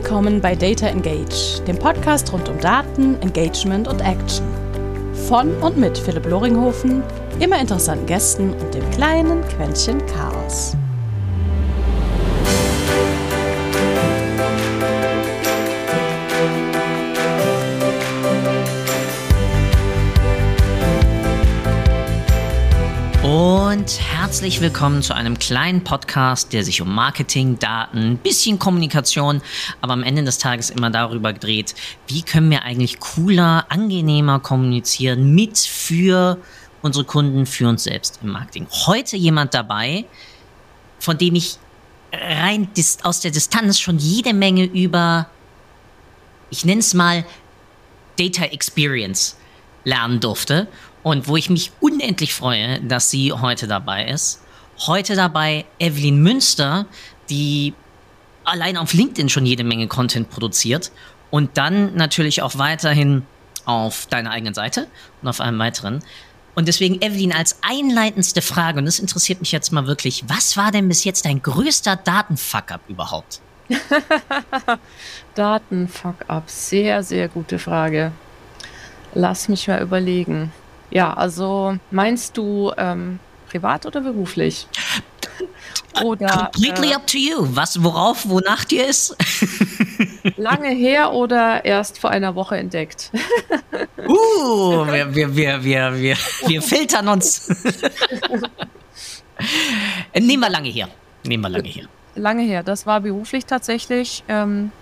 Willkommen bei Data Engage, dem Podcast rund um Daten, Engagement und Action. Von und mit Philipp Loringhofen, immer interessanten Gästen und dem kleinen Quäntchen Chaos. Und herzlich willkommen zu einem kleinen Podcast, der sich um Marketing, Daten, ein bisschen Kommunikation, aber am Ende des Tages immer darüber dreht, wie können wir eigentlich cooler, angenehmer kommunizieren mit, für unsere Kunden, für uns selbst im Marketing. Heute jemand dabei, von dem ich rein aus der Distanz schon jede Menge über, ich nenne es mal, Data Experience lernen durfte und wo ich mich unendlich freue, dass sie heute dabei ist. Heute dabei Evelyn Münster, die allein auf LinkedIn schon jede Menge Content produziert und dann natürlich auch weiterhin auf deiner eigenen Seite und auf einem weiteren. Und deswegen, Evelyn, als einleitendste Frage, und das interessiert mich jetzt mal wirklich, was war denn bis jetzt dein größter Datenfuck-up überhaupt? Datenfuck-up, sehr, sehr gute Frage. Lass mich mal überlegen. Ja, also meinst du ähm, privat oder beruflich? Oder, Completely äh, up to you. Was, worauf, wonach dir ist? lange her oder erst vor einer Woche entdeckt? uh, wir, wir, wir, wir, wir, wir filtern uns. Nehmen wir lange her. Nehmen wir lange her. Lange her. Das war beruflich tatsächlich. Ähm,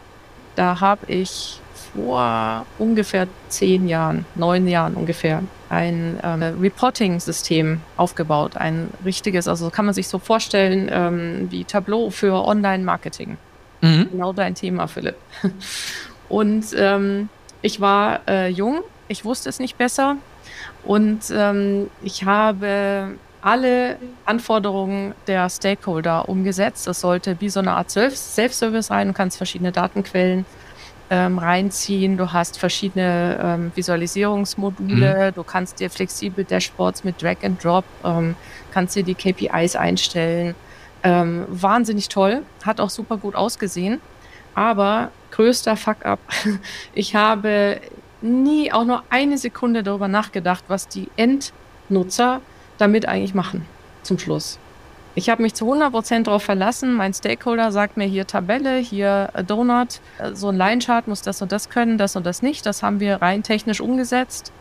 da habe ich vor ungefähr zehn Jahren, neun Jahren ungefähr, ein ähm, Reporting-System aufgebaut. Ein richtiges, also kann man sich so vorstellen ähm, wie Tableau für Online-Marketing. Mhm. Genau dein Thema, Philipp. Und ähm, ich war äh, jung, ich wusste es nicht besser und ähm, ich habe alle Anforderungen der Stakeholder umgesetzt. Das sollte wie so eine Art Self-Service sein. Du kannst verschiedene Datenquellen ähm, reinziehen. Du hast verschiedene ähm, Visualisierungsmodule. Mhm. Du kannst dir flexibel Dashboards mit Drag and Drop, ähm, kannst dir die KPIs einstellen. Ähm, wahnsinnig toll, hat auch super gut ausgesehen. Aber größter Fuck-up, ich habe nie auch nur eine Sekunde darüber nachgedacht, was die Endnutzer damit eigentlich machen zum Schluss. Ich habe mich zu 100% darauf verlassen. Mein Stakeholder sagt mir hier Tabelle, hier Donut. So ein Line-Chart muss das und das können, das und das nicht. Das haben wir rein technisch umgesetzt.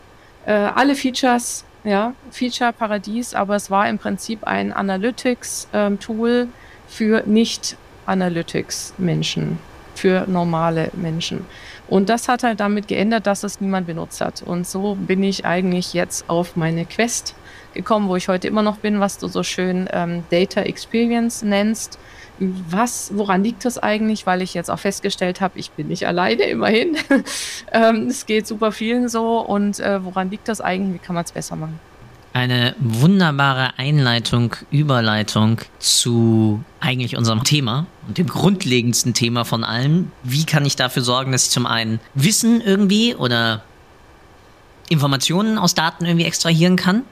Äh, alle Features, ja, Feature-Paradies, aber es war im Prinzip ein Analytics-Tool ähm, für Nicht-Analytics-Menschen, für normale Menschen. Und das hat halt damit geändert, dass es niemand benutzt hat. Und so bin ich eigentlich jetzt auf meine Quest gekommen, wo ich heute immer noch bin, was du so schön ähm, Data Experience nennst. Was, woran liegt das eigentlich? Weil ich jetzt auch festgestellt habe, ich bin nicht alleine, immerhin. ähm, es geht super vielen so. Und äh, woran liegt das eigentlich? Wie kann man es besser machen? Eine wunderbare Einleitung, Überleitung zu eigentlich unserem Thema und dem grundlegendsten Thema von allem. Wie kann ich dafür sorgen, dass ich zum einen Wissen irgendwie oder Informationen aus Daten irgendwie extrahieren kann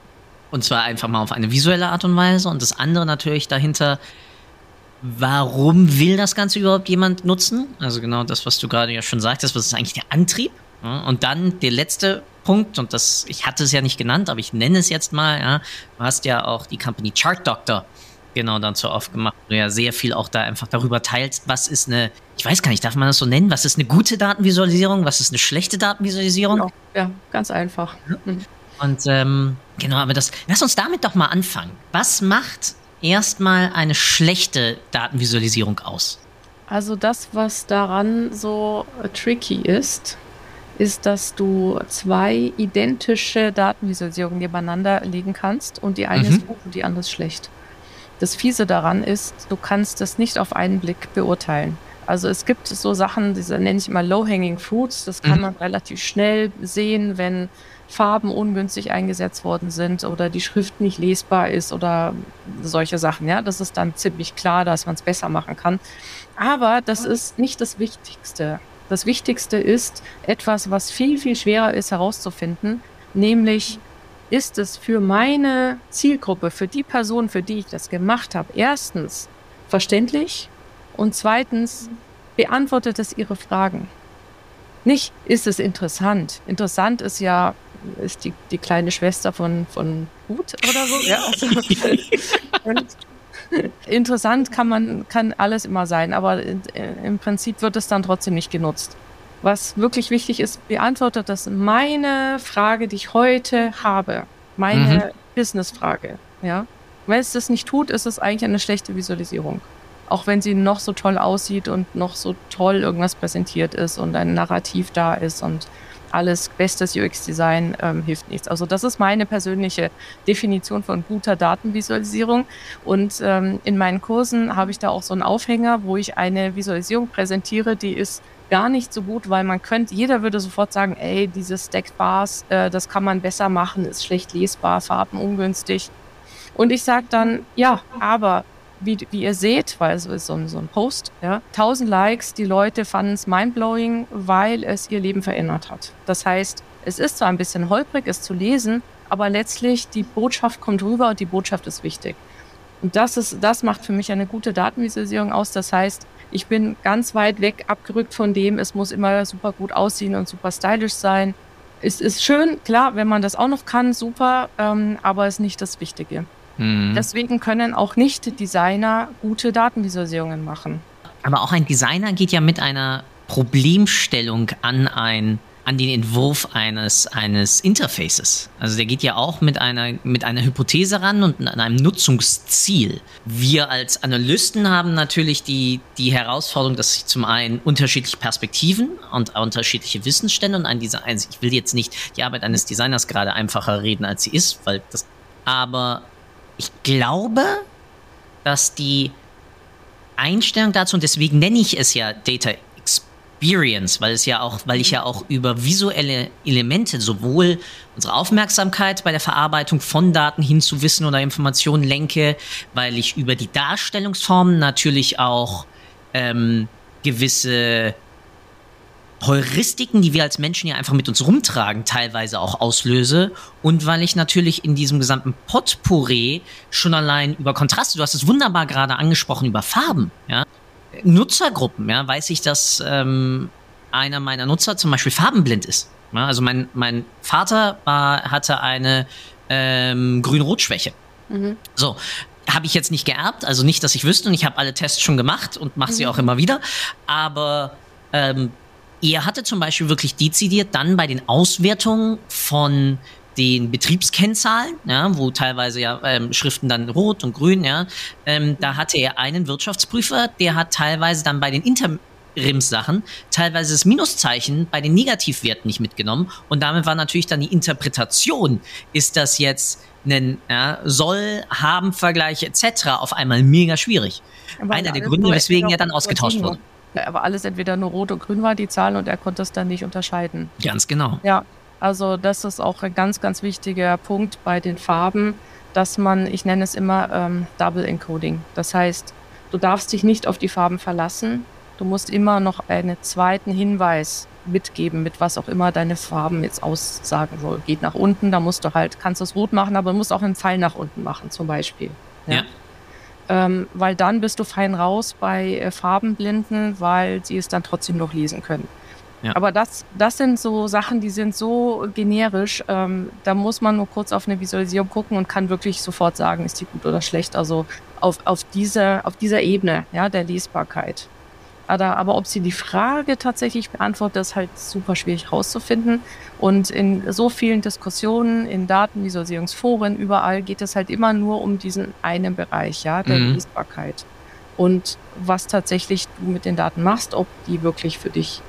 und zwar einfach mal auf eine visuelle Art und Weise. Und das andere natürlich dahinter, warum will das Ganze überhaupt jemand nutzen? Also genau das, was du gerade ja schon sagtest, was ist eigentlich der Antrieb? Und dann der letzte Punkt, und das, ich hatte es ja nicht genannt, aber ich nenne es jetzt mal, ja, du hast ja auch die Company Chart Doctor genau dazu aufgemacht, wo du ja sehr viel auch da einfach darüber teilst, was ist eine, ich weiß gar nicht, darf man das so nennen, was ist eine gute Datenvisualisierung, was ist eine schlechte Datenvisualisierung? Genau. Ja, ganz einfach. Mhm. Und ähm, genau, aber das, lass uns damit doch mal anfangen. Was macht erstmal eine schlechte Datenvisualisierung aus? Also das, was daran so tricky ist, ist, dass du zwei identische Datenvisualisierungen nebeneinander legen kannst und die eine mhm. ist gut und die andere ist schlecht. Das Fiese daran ist, du kannst es nicht auf einen Blick beurteilen. Also es gibt so Sachen, diese nenne ich immer Low-Hanging Fruits, das kann mhm. man relativ schnell sehen, wenn Farben ungünstig eingesetzt worden sind oder die Schrift nicht lesbar ist oder solche Sachen. Ja, das ist dann ziemlich klar, dass man es besser machen kann. Aber das ist nicht das Wichtigste. Das Wichtigste ist etwas, was viel, viel schwerer ist herauszufinden, nämlich ist es für meine Zielgruppe, für die Person, für die ich das gemacht habe, erstens verständlich und zweitens beantwortet es Ihre Fragen. Nicht, ist es interessant. Interessant ist ja, ist die, die kleine Schwester von, von Gut oder so. Ja, also, und interessant kann man, kann alles immer sein, aber im Prinzip wird es dann trotzdem nicht genutzt. Was wirklich wichtig ist, beantwortet das meine Frage, die ich heute habe. Meine mhm. Businessfrage. Ja. Wenn es das nicht tut, ist es eigentlich eine schlechte Visualisierung. Auch wenn sie noch so toll aussieht und noch so toll irgendwas präsentiert ist und ein Narrativ da ist und alles bestes UX-Design ähm, hilft nichts. Also das ist meine persönliche Definition von guter Datenvisualisierung. Und ähm, in meinen Kursen habe ich da auch so einen Aufhänger, wo ich eine Visualisierung präsentiere, die ist gar nicht so gut, weil man könnte, jeder würde sofort sagen, ey, diese Stacked Bars, äh, das kann man besser machen, ist schlecht lesbar, Farben ungünstig. Und ich sage dann, ja, aber wie, wie ihr seht, weil es ist so ein, so ein Post, ja, 1000 Likes, die Leute fanden es mindblowing, weil es ihr Leben verändert hat. Das heißt, es ist zwar ein bisschen holprig, es zu lesen, aber letztlich die Botschaft kommt rüber und die Botschaft ist wichtig. Und das ist, das macht für mich eine gute Datenvisualisierung aus. Das heißt, ich bin ganz weit weg abgerückt von dem, es muss immer super gut aussehen und super stylisch sein. Es ist schön, klar, wenn man das auch noch kann, super, ähm, aber ist nicht das Wichtige. Mhm. Deswegen können auch nicht Designer gute Datenvisualisierungen machen. Aber auch ein Designer geht ja mit einer Problemstellung an ein an den Entwurf eines, eines Interfaces. Also der geht ja auch mit einer, mit einer Hypothese ran und an einem Nutzungsziel. Wir als Analysten haben natürlich die, die Herausforderung, dass sich zum einen unterschiedliche Perspektiven und unterschiedliche Wissensstände und ein Design, also ich will jetzt nicht die Arbeit eines Designers gerade einfacher reden, als sie ist, weil das, aber ich glaube, dass die Einstellung dazu, und deswegen nenne ich es ja Data Experience, weil es ja auch, weil ich ja auch über visuelle Elemente sowohl unsere Aufmerksamkeit bei der Verarbeitung von Daten hin zu Wissen oder Informationen lenke, weil ich über die Darstellungsformen natürlich auch ähm, gewisse Heuristiken, die wir als Menschen ja einfach mit uns rumtragen, teilweise auch auslöse. Und weil ich natürlich in diesem gesamten Potpourri schon allein über Kontraste, du hast es wunderbar gerade angesprochen, über Farben, ja. Nutzergruppen, ja, weiß ich, dass ähm, einer meiner Nutzer zum Beispiel farbenblind ist. Ja, also mein, mein Vater war, hatte eine ähm, Grün-Rot-Schwäche. Mhm. So, habe ich jetzt nicht geerbt, also nicht, dass ich wüsste und ich habe alle Tests schon gemacht und mache mhm. sie auch immer wieder. Aber ähm, er hatte zum Beispiel wirklich dezidiert dann bei den Auswertungen von den Betriebskennzahlen, ja, wo teilweise ja ähm, Schriften dann rot und grün, ja, ähm, da hatte er einen Wirtschaftsprüfer, der hat teilweise dann bei den Interimssachen teilweise das Minuszeichen bei den Negativwerten nicht mitgenommen und damit war natürlich dann die Interpretation, ist das jetzt ein ja, soll, haben Vergleich etc. auf einmal mega schwierig. Einer der Gründe, weswegen er dann ausgetauscht wurde aber alles entweder nur rot und grün war, die Zahlen, und er konnte es dann nicht unterscheiden. Ganz genau. Ja, also das ist auch ein ganz, ganz wichtiger Punkt bei den Farben, dass man, ich nenne es immer ähm, Double Encoding. Das heißt, du darfst dich nicht auf die Farben verlassen. Du musst immer noch einen zweiten Hinweis mitgeben, mit was auch immer deine Farben jetzt aussagen soll. Geht nach unten, da musst du halt, kannst du es rot machen, aber du musst auch einen Pfeil nach unten machen, zum Beispiel. ja. ja ähm, weil dann bist du fein raus bei äh, Farbenblinden, weil sie es dann trotzdem noch lesen können. Ja. Aber das, das sind so Sachen, die sind so generisch, ähm, da muss man nur kurz auf eine Visualisierung gucken und kann wirklich sofort sagen, ist die gut oder schlecht. Also auf, auf, dieser, auf dieser Ebene ja, der Lesbarkeit. Aber, ob sie die Frage tatsächlich beantwortet, ist halt super schwierig herauszufinden. Und in so vielen Diskussionen, in Datenvisualisierungsforen, überall geht es halt immer nur um diesen einen Bereich, ja, der mhm. Lesbarkeit. Und was tatsächlich du mit den Daten machst, ob die wirklich für dich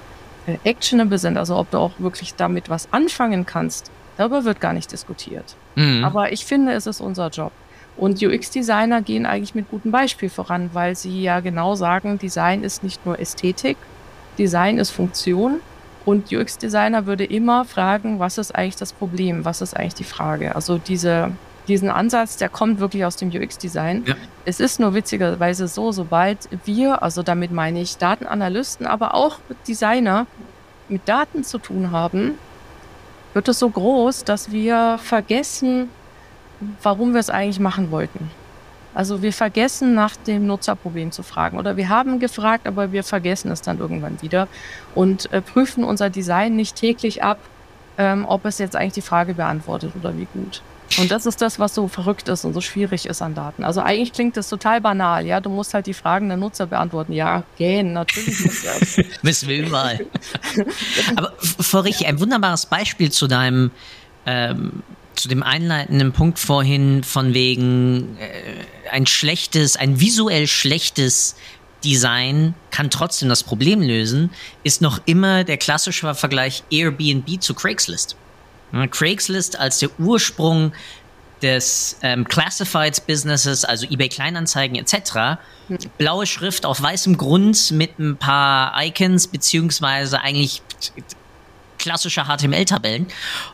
äh, actionable sind, also ob du auch wirklich damit was anfangen kannst, darüber wird gar nicht diskutiert. Mhm. Aber ich finde, es ist unser Job. Und UX-Designer gehen eigentlich mit gutem Beispiel voran, weil sie ja genau sagen, Design ist nicht nur Ästhetik, Design ist Funktion. Und UX-Designer würde immer fragen, was ist eigentlich das Problem? Was ist eigentlich die Frage? Also diese, diesen Ansatz, der kommt wirklich aus dem UX-Design. Ja. Es ist nur witzigerweise so, sobald wir, also damit meine ich Datenanalysten, aber auch Designer mit Daten zu tun haben, wird es so groß, dass wir vergessen, warum wir es eigentlich machen wollten. Also wir vergessen nach dem Nutzerproblem zu fragen oder wir haben gefragt, aber wir vergessen es dann irgendwann wieder und äh, prüfen unser Design nicht täglich ab, ähm, ob es jetzt eigentlich die Frage beantwortet oder wie gut. Und das ist das, was so verrückt ist und so schwierig ist an Daten. Also eigentlich klingt das total banal, ja. Du musst halt die Fragen der Nutzer beantworten. Ja, gehen, natürlich muss das. Wir überall. Aber Frau Rich, ein wunderbares Beispiel zu deinem ähm, zu dem einleitenden Punkt vorhin von wegen äh, ein schlechtes, ein visuell schlechtes Design kann trotzdem das Problem lösen, ist noch immer der klassische Vergleich Airbnb zu Craigslist. Craigslist als der Ursprung des ähm, Classifieds Businesses, also eBay Kleinanzeigen etc. Blaue Schrift auf weißem Grund mit ein paar Icons beziehungsweise eigentlich klassische HTML-Tabellen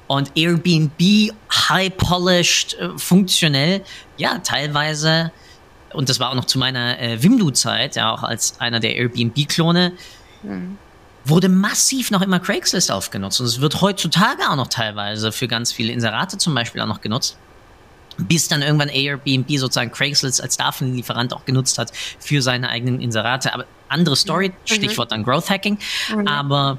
und Airbnb high polished, äh, funktionell, ja, teilweise, und das war auch noch zu meiner äh, Wimdu-Zeit, ja, auch als einer der Airbnb-Klone, mhm. wurde massiv noch immer Craigslist aufgenutzt und es wird heutzutage auch noch teilweise für ganz viele Inserate zum Beispiel auch noch genutzt bis dann irgendwann Airbnb sozusagen Craigslist als Datenlieferant auch genutzt hat für seine eigenen Inserate. Aber andere Story, mhm. Stichwort dann Growth Hacking. Mhm. Aber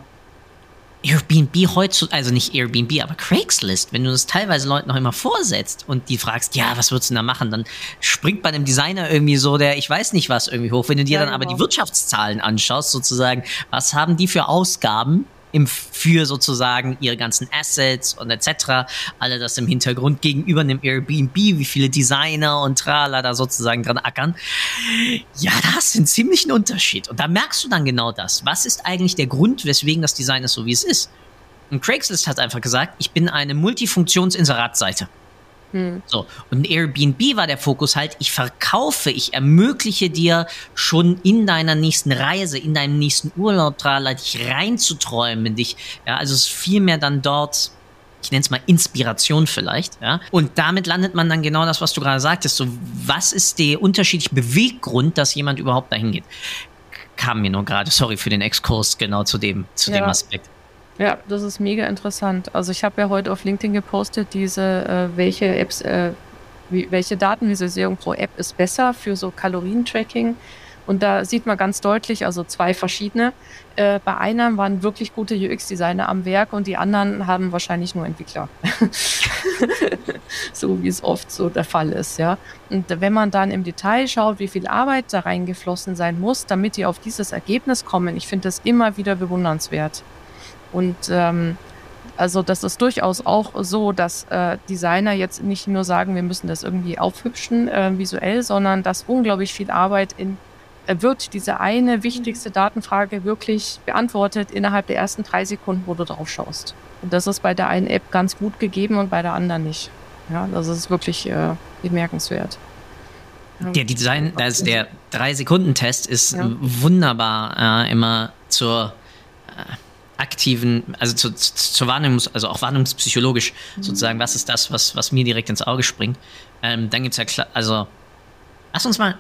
Airbnb heutzutage, also nicht Airbnb, aber Craigslist, wenn du das teilweise Leuten noch immer vorsetzt und die fragst, ja, was würdest du da machen, dann springt bei einem Designer irgendwie so der, ich weiß nicht was irgendwie hoch. Wenn du dir ja, dann genau. aber die Wirtschaftszahlen anschaust, sozusagen, was haben die für Ausgaben im, für sozusagen ihre ganzen Assets und etc. Alle das im Hintergrund gegenüber einem Airbnb, wie viele Designer und Trala da sozusagen dran ackern. Ja, da hast du einen ziemlichen Unterschied. Und da merkst du dann genau das. Was ist eigentlich der Grund, weswegen das Design ist so, wie es ist? Und Craigslist hat einfach gesagt, ich bin eine Multifunktions-Inseratseite. Hm. So. Und Airbnb war der Fokus halt, ich verkaufe, ich ermögliche dir schon in deiner nächsten Reise, in deinem nächsten Urlaub, Trala, dich reinzuträumen, dich, ja, also es ist viel mehr dann dort, ich nenne es mal Inspiration vielleicht, ja. Und damit landet man dann genau das, was du gerade sagtest. So, was ist der unterschiedliche Beweggrund, dass jemand überhaupt dahin geht? Kam mir nur gerade, sorry für den Exkurs genau zu dem, zu ja. dem Aspekt. Ja, das ist mega interessant. Also ich habe ja heute auf LinkedIn gepostet, diese, äh, welche Apps, äh, wie, welche Datenvisualisierung pro App ist besser für so Kalorientracking. Und da sieht man ganz deutlich, also zwei verschiedene. Äh, bei einer waren wirklich gute UX-Designer am Werk und die anderen haben wahrscheinlich nur Entwickler. so wie es oft so der Fall ist, ja. Und wenn man dann im Detail schaut, wie viel Arbeit da reingeflossen sein muss, damit die auf dieses Ergebnis kommen, ich finde das immer wieder bewundernswert. Und ähm, also das ist durchaus auch so, dass äh, Designer jetzt nicht nur sagen, wir müssen das irgendwie aufhübschen äh, visuell, sondern dass unglaublich viel Arbeit in äh, wird diese eine wichtigste Datenfrage wirklich beantwortet innerhalb der ersten drei Sekunden, wo du drauf schaust. Und das ist bei der einen App ganz gut gegeben und bei der anderen nicht. Ja, das ist wirklich äh, bemerkenswert. Der Design, also der drei Sekunden Test ist ja. wunderbar äh, immer zur aktiven, also zu, zu, zur Wahrnehmung, also auch wahrnehmungspsychologisch mhm. sozusagen, was ist das, was, was mir direkt ins Auge springt. Ähm, dann gibt es ja, also, lass uns mal,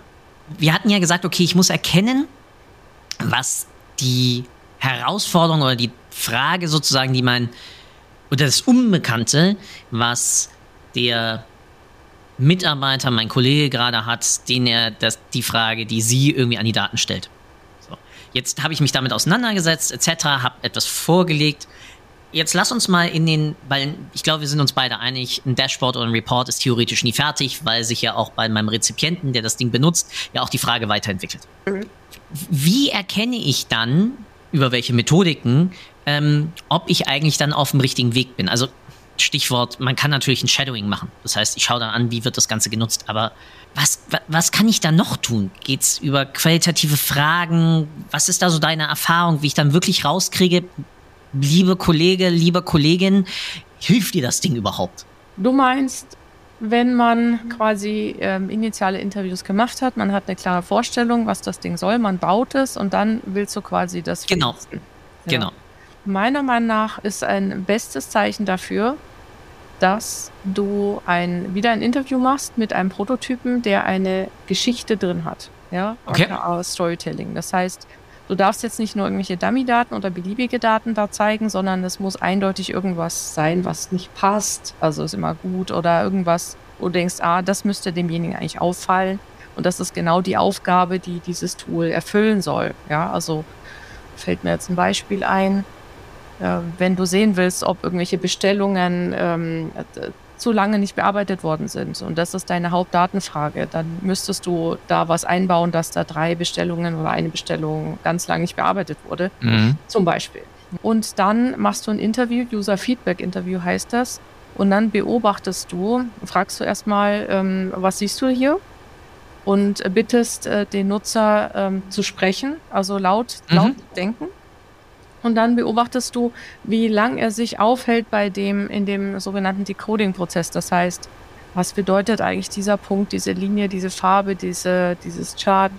wir hatten ja gesagt, okay, ich muss erkennen, was die Herausforderung oder die Frage sozusagen, die mein, oder das Unbekannte, was der Mitarbeiter, mein Kollege gerade hat, den er das, die Frage, die sie irgendwie an die Daten stellt. Jetzt habe ich mich damit auseinandergesetzt, etc., habe etwas vorgelegt. Jetzt lass uns mal in den, weil ich glaube, wir sind uns beide einig, ein Dashboard oder ein Report ist theoretisch nie fertig, weil sich ja auch bei meinem Rezipienten, der das Ding benutzt, ja auch die Frage weiterentwickelt. Wie erkenne ich dann, über welche Methodiken, ähm, ob ich eigentlich dann auf dem richtigen Weg bin? Also Stichwort, man kann natürlich ein Shadowing machen. Das heißt, ich schaue dann an, wie wird das Ganze genutzt. Aber was, was kann ich da noch tun? Geht es über qualitative Fragen? Was ist da so deine Erfahrung, wie ich dann wirklich rauskriege, liebe Kollege, liebe Kollegin, hilft dir das Ding überhaupt? Du meinst, wenn man quasi ähm, initiale Interviews gemacht hat, man hat eine klare Vorstellung, was das Ding soll, man baut es und dann willst du quasi das Genau. Ja. Genau. Meiner Meinung nach ist ein bestes Zeichen dafür, dass du ein, wieder ein Interview machst mit einem Prototypen, der eine Geschichte drin hat. Ja, okay. Storytelling. Das heißt, du darfst jetzt nicht nur irgendwelche Dummy-Daten oder beliebige Daten da zeigen, sondern es muss eindeutig irgendwas sein, was nicht passt. Also ist immer gut oder irgendwas, wo du denkst, ah, das müsste demjenigen eigentlich auffallen. Und das ist genau die Aufgabe, die dieses Tool erfüllen soll. Ja, also fällt mir jetzt ein Beispiel ein. Äh, wenn du sehen willst, ob irgendwelche Bestellungen ähm, zu lange nicht bearbeitet worden sind und das ist deine Hauptdatenfrage, dann müsstest du da was einbauen, dass da drei Bestellungen oder eine Bestellung ganz lange nicht bearbeitet wurde, mhm. zum Beispiel. Und dann machst du ein Interview, User Feedback Interview heißt das, und dann beobachtest du, fragst du erstmal, ähm, was siehst du hier? Und bittest äh, den Nutzer ähm, zu sprechen, also laut, mhm. laut denken. Und dann beobachtest du, wie lang er sich aufhält bei dem, in dem sogenannten Decoding-Prozess. Das heißt, was bedeutet eigentlich dieser Punkt, diese Linie, diese Farbe, diese, dieses Chart?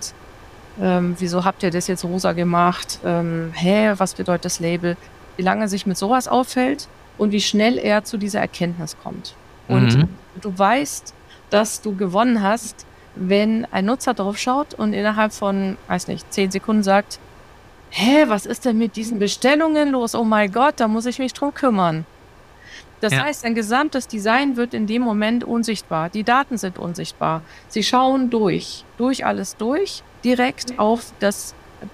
Ähm, wieso habt ihr das jetzt rosa gemacht? Ähm, hä, was bedeutet das Label? Wie lange er sich mit sowas aufhält und wie schnell er zu dieser Erkenntnis kommt. Und mhm. du weißt, dass du gewonnen hast, wenn ein Nutzer drauf schaut und innerhalb von, weiß nicht, zehn Sekunden sagt, hä, was ist denn mit diesen Bestellungen los? Oh mein Gott, da muss ich mich drum kümmern. Das ja. heißt, ein gesamtes Design wird in dem Moment unsichtbar. Die Daten sind unsichtbar. Sie schauen durch, durch alles durch, direkt auf das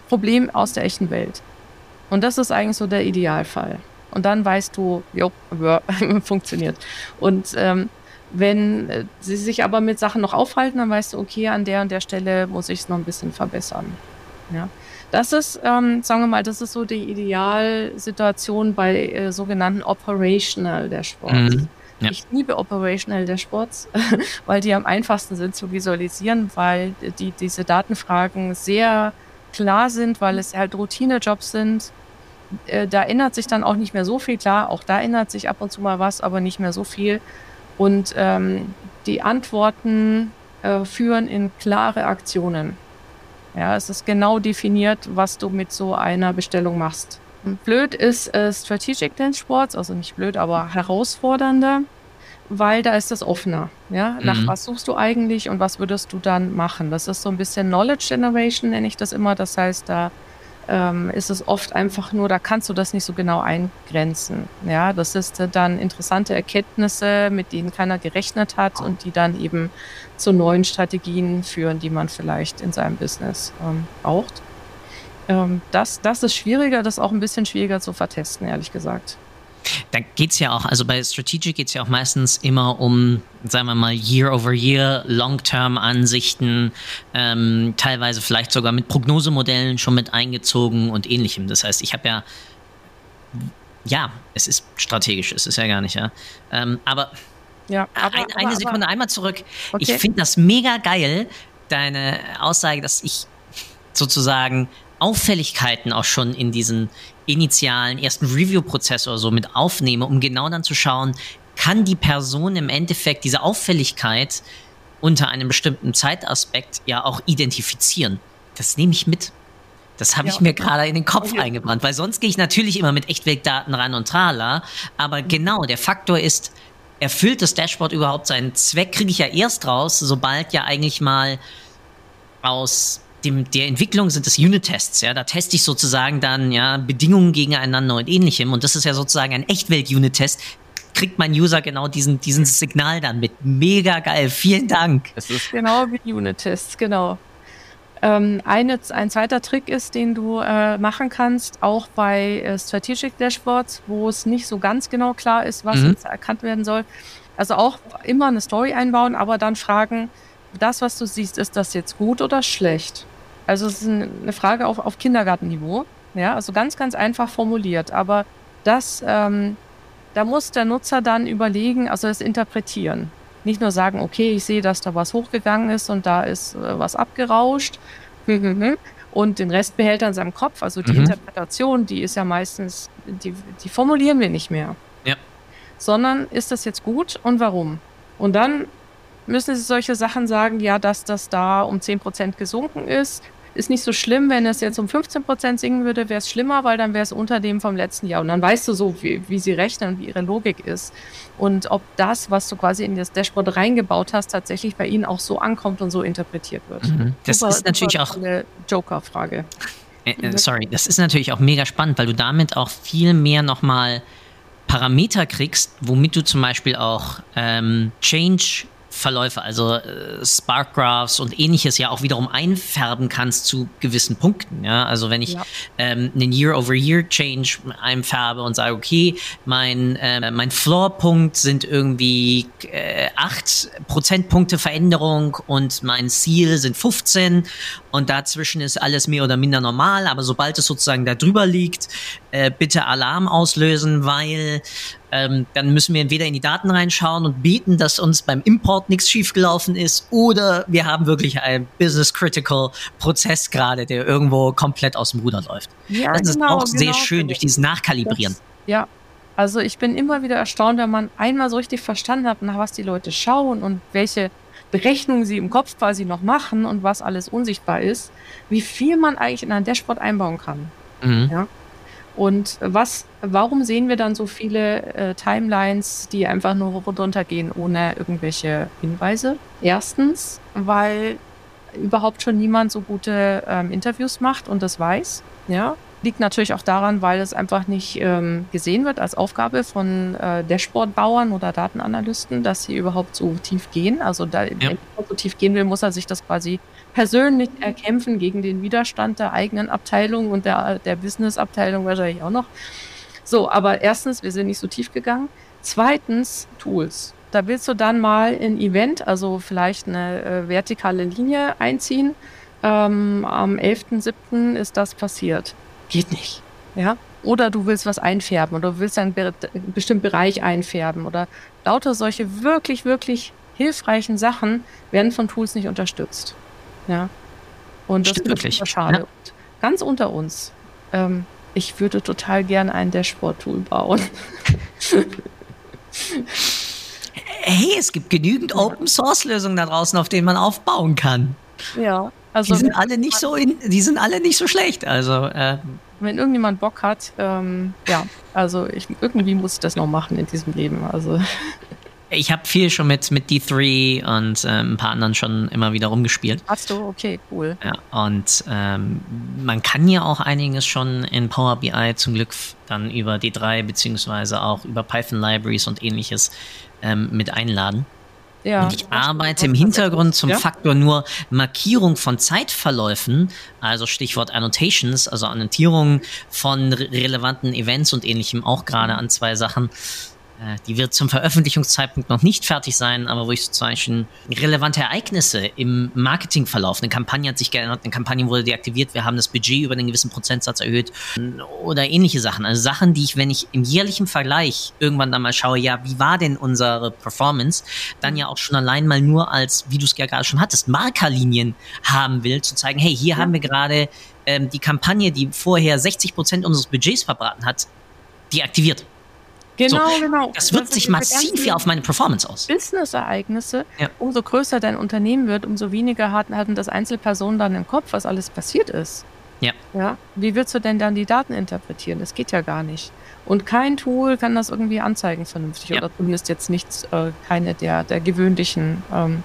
Problem aus der echten Welt. Und das ist eigentlich so der Idealfall. Und dann weißt du, jo, funktioniert. Und ähm, wenn äh, sie sich aber mit Sachen noch aufhalten, dann weißt du, okay, an der und der Stelle muss ich es noch ein bisschen verbessern. Ja. Das ist, ähm, sagen wir mal, das ist so die Idealsituation bei äh, sogenannten Operational Dashboards. Mhm. Ja. Ich liebe Operational Dashboards, weil die am einfachsten sind zu visualisieren, weil die, diese Datenfragen sehr klar sind, weil es halt Routine-Jobs sind. Äh, da ändert sich dann auch nicht mehr so viel. Klar, auch da ändert sich ab und zu mal was, aber nicht mehr so viel. Und ähm, die Antworten äh, führen in klare Aktionen. Ja, es ist genau definiert, was du mit so einer Bestellung machst. Blöd ist äh, Strategic Dance Sports, also nicht blöd, aber herausfordernder, weil da ist das offener. Ja, mhm. nach was suchst du eigentlich und was würdest du dann machen? Das ist so ein bisschen Knowledge Generation, nenne ich das immer. Das heißt, da ähm, ist es oft einfach nur, da kannst du das nicht so genau eingrenzen. Ja, das ist dann interessante Erkenntnisse, mit denen keiner gerechnet hat und die dann eben zu neuen Strategien führen, die man vielleicht in seinem Business ähm, braucht. Ähm, das, das ist schwieriger, das ist auch ein bisschen schwieriger zu vertesten, ehrlich gesagt. Da geht es ja auch, also bei Strategic geht es ja auch meistens immer um, sagen wir mal, Year-over-Year, Long-Term-Ansichten, ähm, teilweise vielleicht sogar mit Prognosemodellen schon mit eingezogen und ähnlichem. Das heißt, ich habe ja, ja, es ist strategisch, es ist ja gar nicht, ja. Ähm, aber, ja, aber, ein, eine aber, Sekunde aber, einmal zurück. Okay. Ich finde das mega geil, deine Aussage, dass ich sozusagen Auffälligkeiten auch schon in diesen initialen ersten Review-Prozess oder so mit aufnehme, um genau dann zu schauen, kann die Person im Endeffekt diese Auffälligkeit unter einem bestimmten Zeitaspekt ja auch identifizieren. Das nehme ich mit. Das habe ja, ich mir gerade in den Kopf okay. eingebrannt, weil sonst gehe ich natürlich immer mit Echtweltdaten ran und trala. Aber mhm. genau, der Faktor ist, erfüllt das Dashboard überhaupt seinen Zweck, kriege ich ja erst raus, sobald ja eigentlich mal aus dem, der Entwicklung sind es Unit-Tests, ja. Da teste ich sozusagen dann, ja, Bedingungen gegeneinander und ähnlichem. Und das ist ja sozusagen ein Echtwelt-Unit-Test. Kriegt mein User genau diesen, diesen Signal dann mit. Mega geil. Vielen Dank. Es ist genau wie Unit-Tests, genau. Ähm, eine, ein zweiter Trick ist, den du äh, machen kannst, auch bei äh, Strategic Dashboards, wo es nicht so ganz genau klar ist, was mhm. jetzt erkannt werden soll. Also auch immer eine Story einbauen, aber dann fragen, das, was du siehst, ist das jetzt gut oder schlecht? Also es ist eine Frage auf, auf Kindergartenniveau. Ja, also ganz, ganz einfach formuliert. Aber das, ähm, da muss der Nutzer dann überlegen, also das interpretieren. Nicht nur sagen, okay, ich sehe, dass da was hochgegangen ist und da ist äh, was abgerauscht. Und den Rest behält er in seinem Kopf. Also die mhm. Interpretation, die ist ja meistens, die, die formulieren wir nicht mehr. Ja. Sondern ist das jetzt gut und warum? Und dann müssen sie solche Sachen sagen, ja, dass das da um 10% gesunken ist ist nicht so schlimm, wenn es jetzt um 15 Prozent singen würde, wäre es schlimmer, weil dann wäre es unter dem vom letzten Jahr. Und dann weißt du so, wie, wie sie rechnen und wie ihre Logik ist. Und ob das, was du quasi in das Dashboard reingebaut hast, tatsächlich bei ihnen auch so ankommt und so interpretiert wird. Mhm. Das super, ist natürlich auch eine Joker-Frage. Äh, äh, sorry, das ist natürlich auch mega spannend, weil du damit auch viel mehr nochmal Parameter kriegst, womit du zum Beispiel auch ähm, Change Verläufe, also äh, Spark Graphs und ähnliches ja auch wiederum einfärben kannst zu gewissen Punkten. Ja, also wenn ich ja. ähm, einen Year-over-Year-Change einfärbe und sage, okay, mein äh, mein Floor-Punkt sind irgendwie äh, 8 Prozentpunkte Veränderung und mein Ziel sind 15 und dazwischen ist alles mehr oder minder normal, aber sobald es sozusagen da drüber liegt, äh, bitte Alarm auslösen, weil ähm, dann müssen wir entweder in die Daten reinschauen und beten, dass uns beim Import nichts schiefgelaufen ist, oder wir haben wirklich einen Business-Critical-Prozess gerade, der irgendwo komplett aus dem Ruder läuft. Ja, das genau, ist auch genau, sehr schön durch dieses Nachkalibrieren. Das, ja, also ich bin immer wieder erstaunt, wenn man einmal so richtig verstanden hat, nach was die Leute schauen und welche Berechnungen sie im Kopf quasi noch machen und was alles unsichtbar ist, wie viel man eigentlich in ein Dashboard einbauen kann. Mhm. Ja. Und was, warum sehen wir dann so viele äh, Timelines, die einfach nur runtergehen ohne irgendwelche Hinweise? Erstens, weil überhaupt schon niemand so gute ähm, Interviews macht und das weiß. Ja, liegt natürlich auch daran, weil es einfach nicht ähm, gesehen wird als Aufgabe von äh, Dashboard-Bauern oder Datenanalysten, dass sie überhaupt so tief gehen. Also da, ja. wenn er so tief gehen will, muss er sich das quasi persönlich erkämpfen gegen den Widerstand der eigenen Abteilung und der, der Business-Abteilung wahrscheinlich auch noch. So, aber erstens, wir sind nicht so tief gegangen. Zweitens, Tools. Da willst du dann mal ein Event, also vielleicht eine äh, vertikale Linie einziehen. Ähm, am 11.07. ist das passiert. Geht nicht. Ja? Oder du willst was einfärben oder du willst einen be bestimmten Bereich einfärben oder lauter solche wirklich, wirklich hilfreichen Sachen werden von Tools nicht unterstützt. Ja. Und das Stimmt ist schade. Ja. ganz unter uns. Ähm, ich würde total gerne ein Dashboard-Tool bauen. hey, es gibt genügend Open-Source-Lösungen da draußen, auf denen man aufbauen kann. Ja. Also die sind alle nicht so in, die sind alle nicht so schlecht. Also äh, wenn irgendjemand Bock hat, ähm, ja, also ich, irgendwie muss ich das noch machen in diesem Leben. Also ich habe viel schon mit, mit D3 und ähm, ein paar anderen schon immer wieder rumgespielt. Hast du? Okay, cool. Ja, und ähm, man kann ja auch einiges schon in Power BI zum Glück dann über D3 beziehungsweise auch über Python Libraries und ähnliches ähm, mit einladen. Ja, und ich arbeite im Hintergrund zum ja? Faktor nur Markierung von Zeitverläufen, also Stichwort Annotations, also Annotierung von relevanten Events und ähnlichem, auch gerade an zwei Sachen. Äh, die wird zum Veröffentlichungszeitpunkt noch nicht fertig sein, aber wo ich so zum Beispiel relevante Ereignisse im Marketingverlauf, eine Kampagne hat sich geändert, eine Kampagne wurde deaktiviert, wir haben das Budget über einen gewissen Prozentsatz erhöht oder ähnliche Sachen. Also Sachen, die ich, wenn ich im jährlichen Vergleich irgendwann dann mal schaue, ja, wie war denn unsere Performance, dann ja auch schon allein mal nur als, wie du es ja gerade schon hattest, Markerlinien haben will, zu zeigen, hey, hier ja. haben wir gerade ähm, die Kampagne, die vorher 60 Prozent unseres Budgets verbraten hat, deaktiviert. Genau, so, genau. Das wirkt das sich massiv ja auf meine Performance aus. Business-Ereignisse, ja. umso größer dein Unternehmen wird, umso weniger hatten das Einzelpersonen dann im Kopf, was alles passiert ist. Ja. ja. Wie willst du denn dann die Daten interpretieren? Das geht ja gar nicht. Und kein Tool kann das irgendwie anzeigen vernünftig. Ja. Oder zumindest jetzt nichts, äh, keine der, der gewöhnlichen ähm,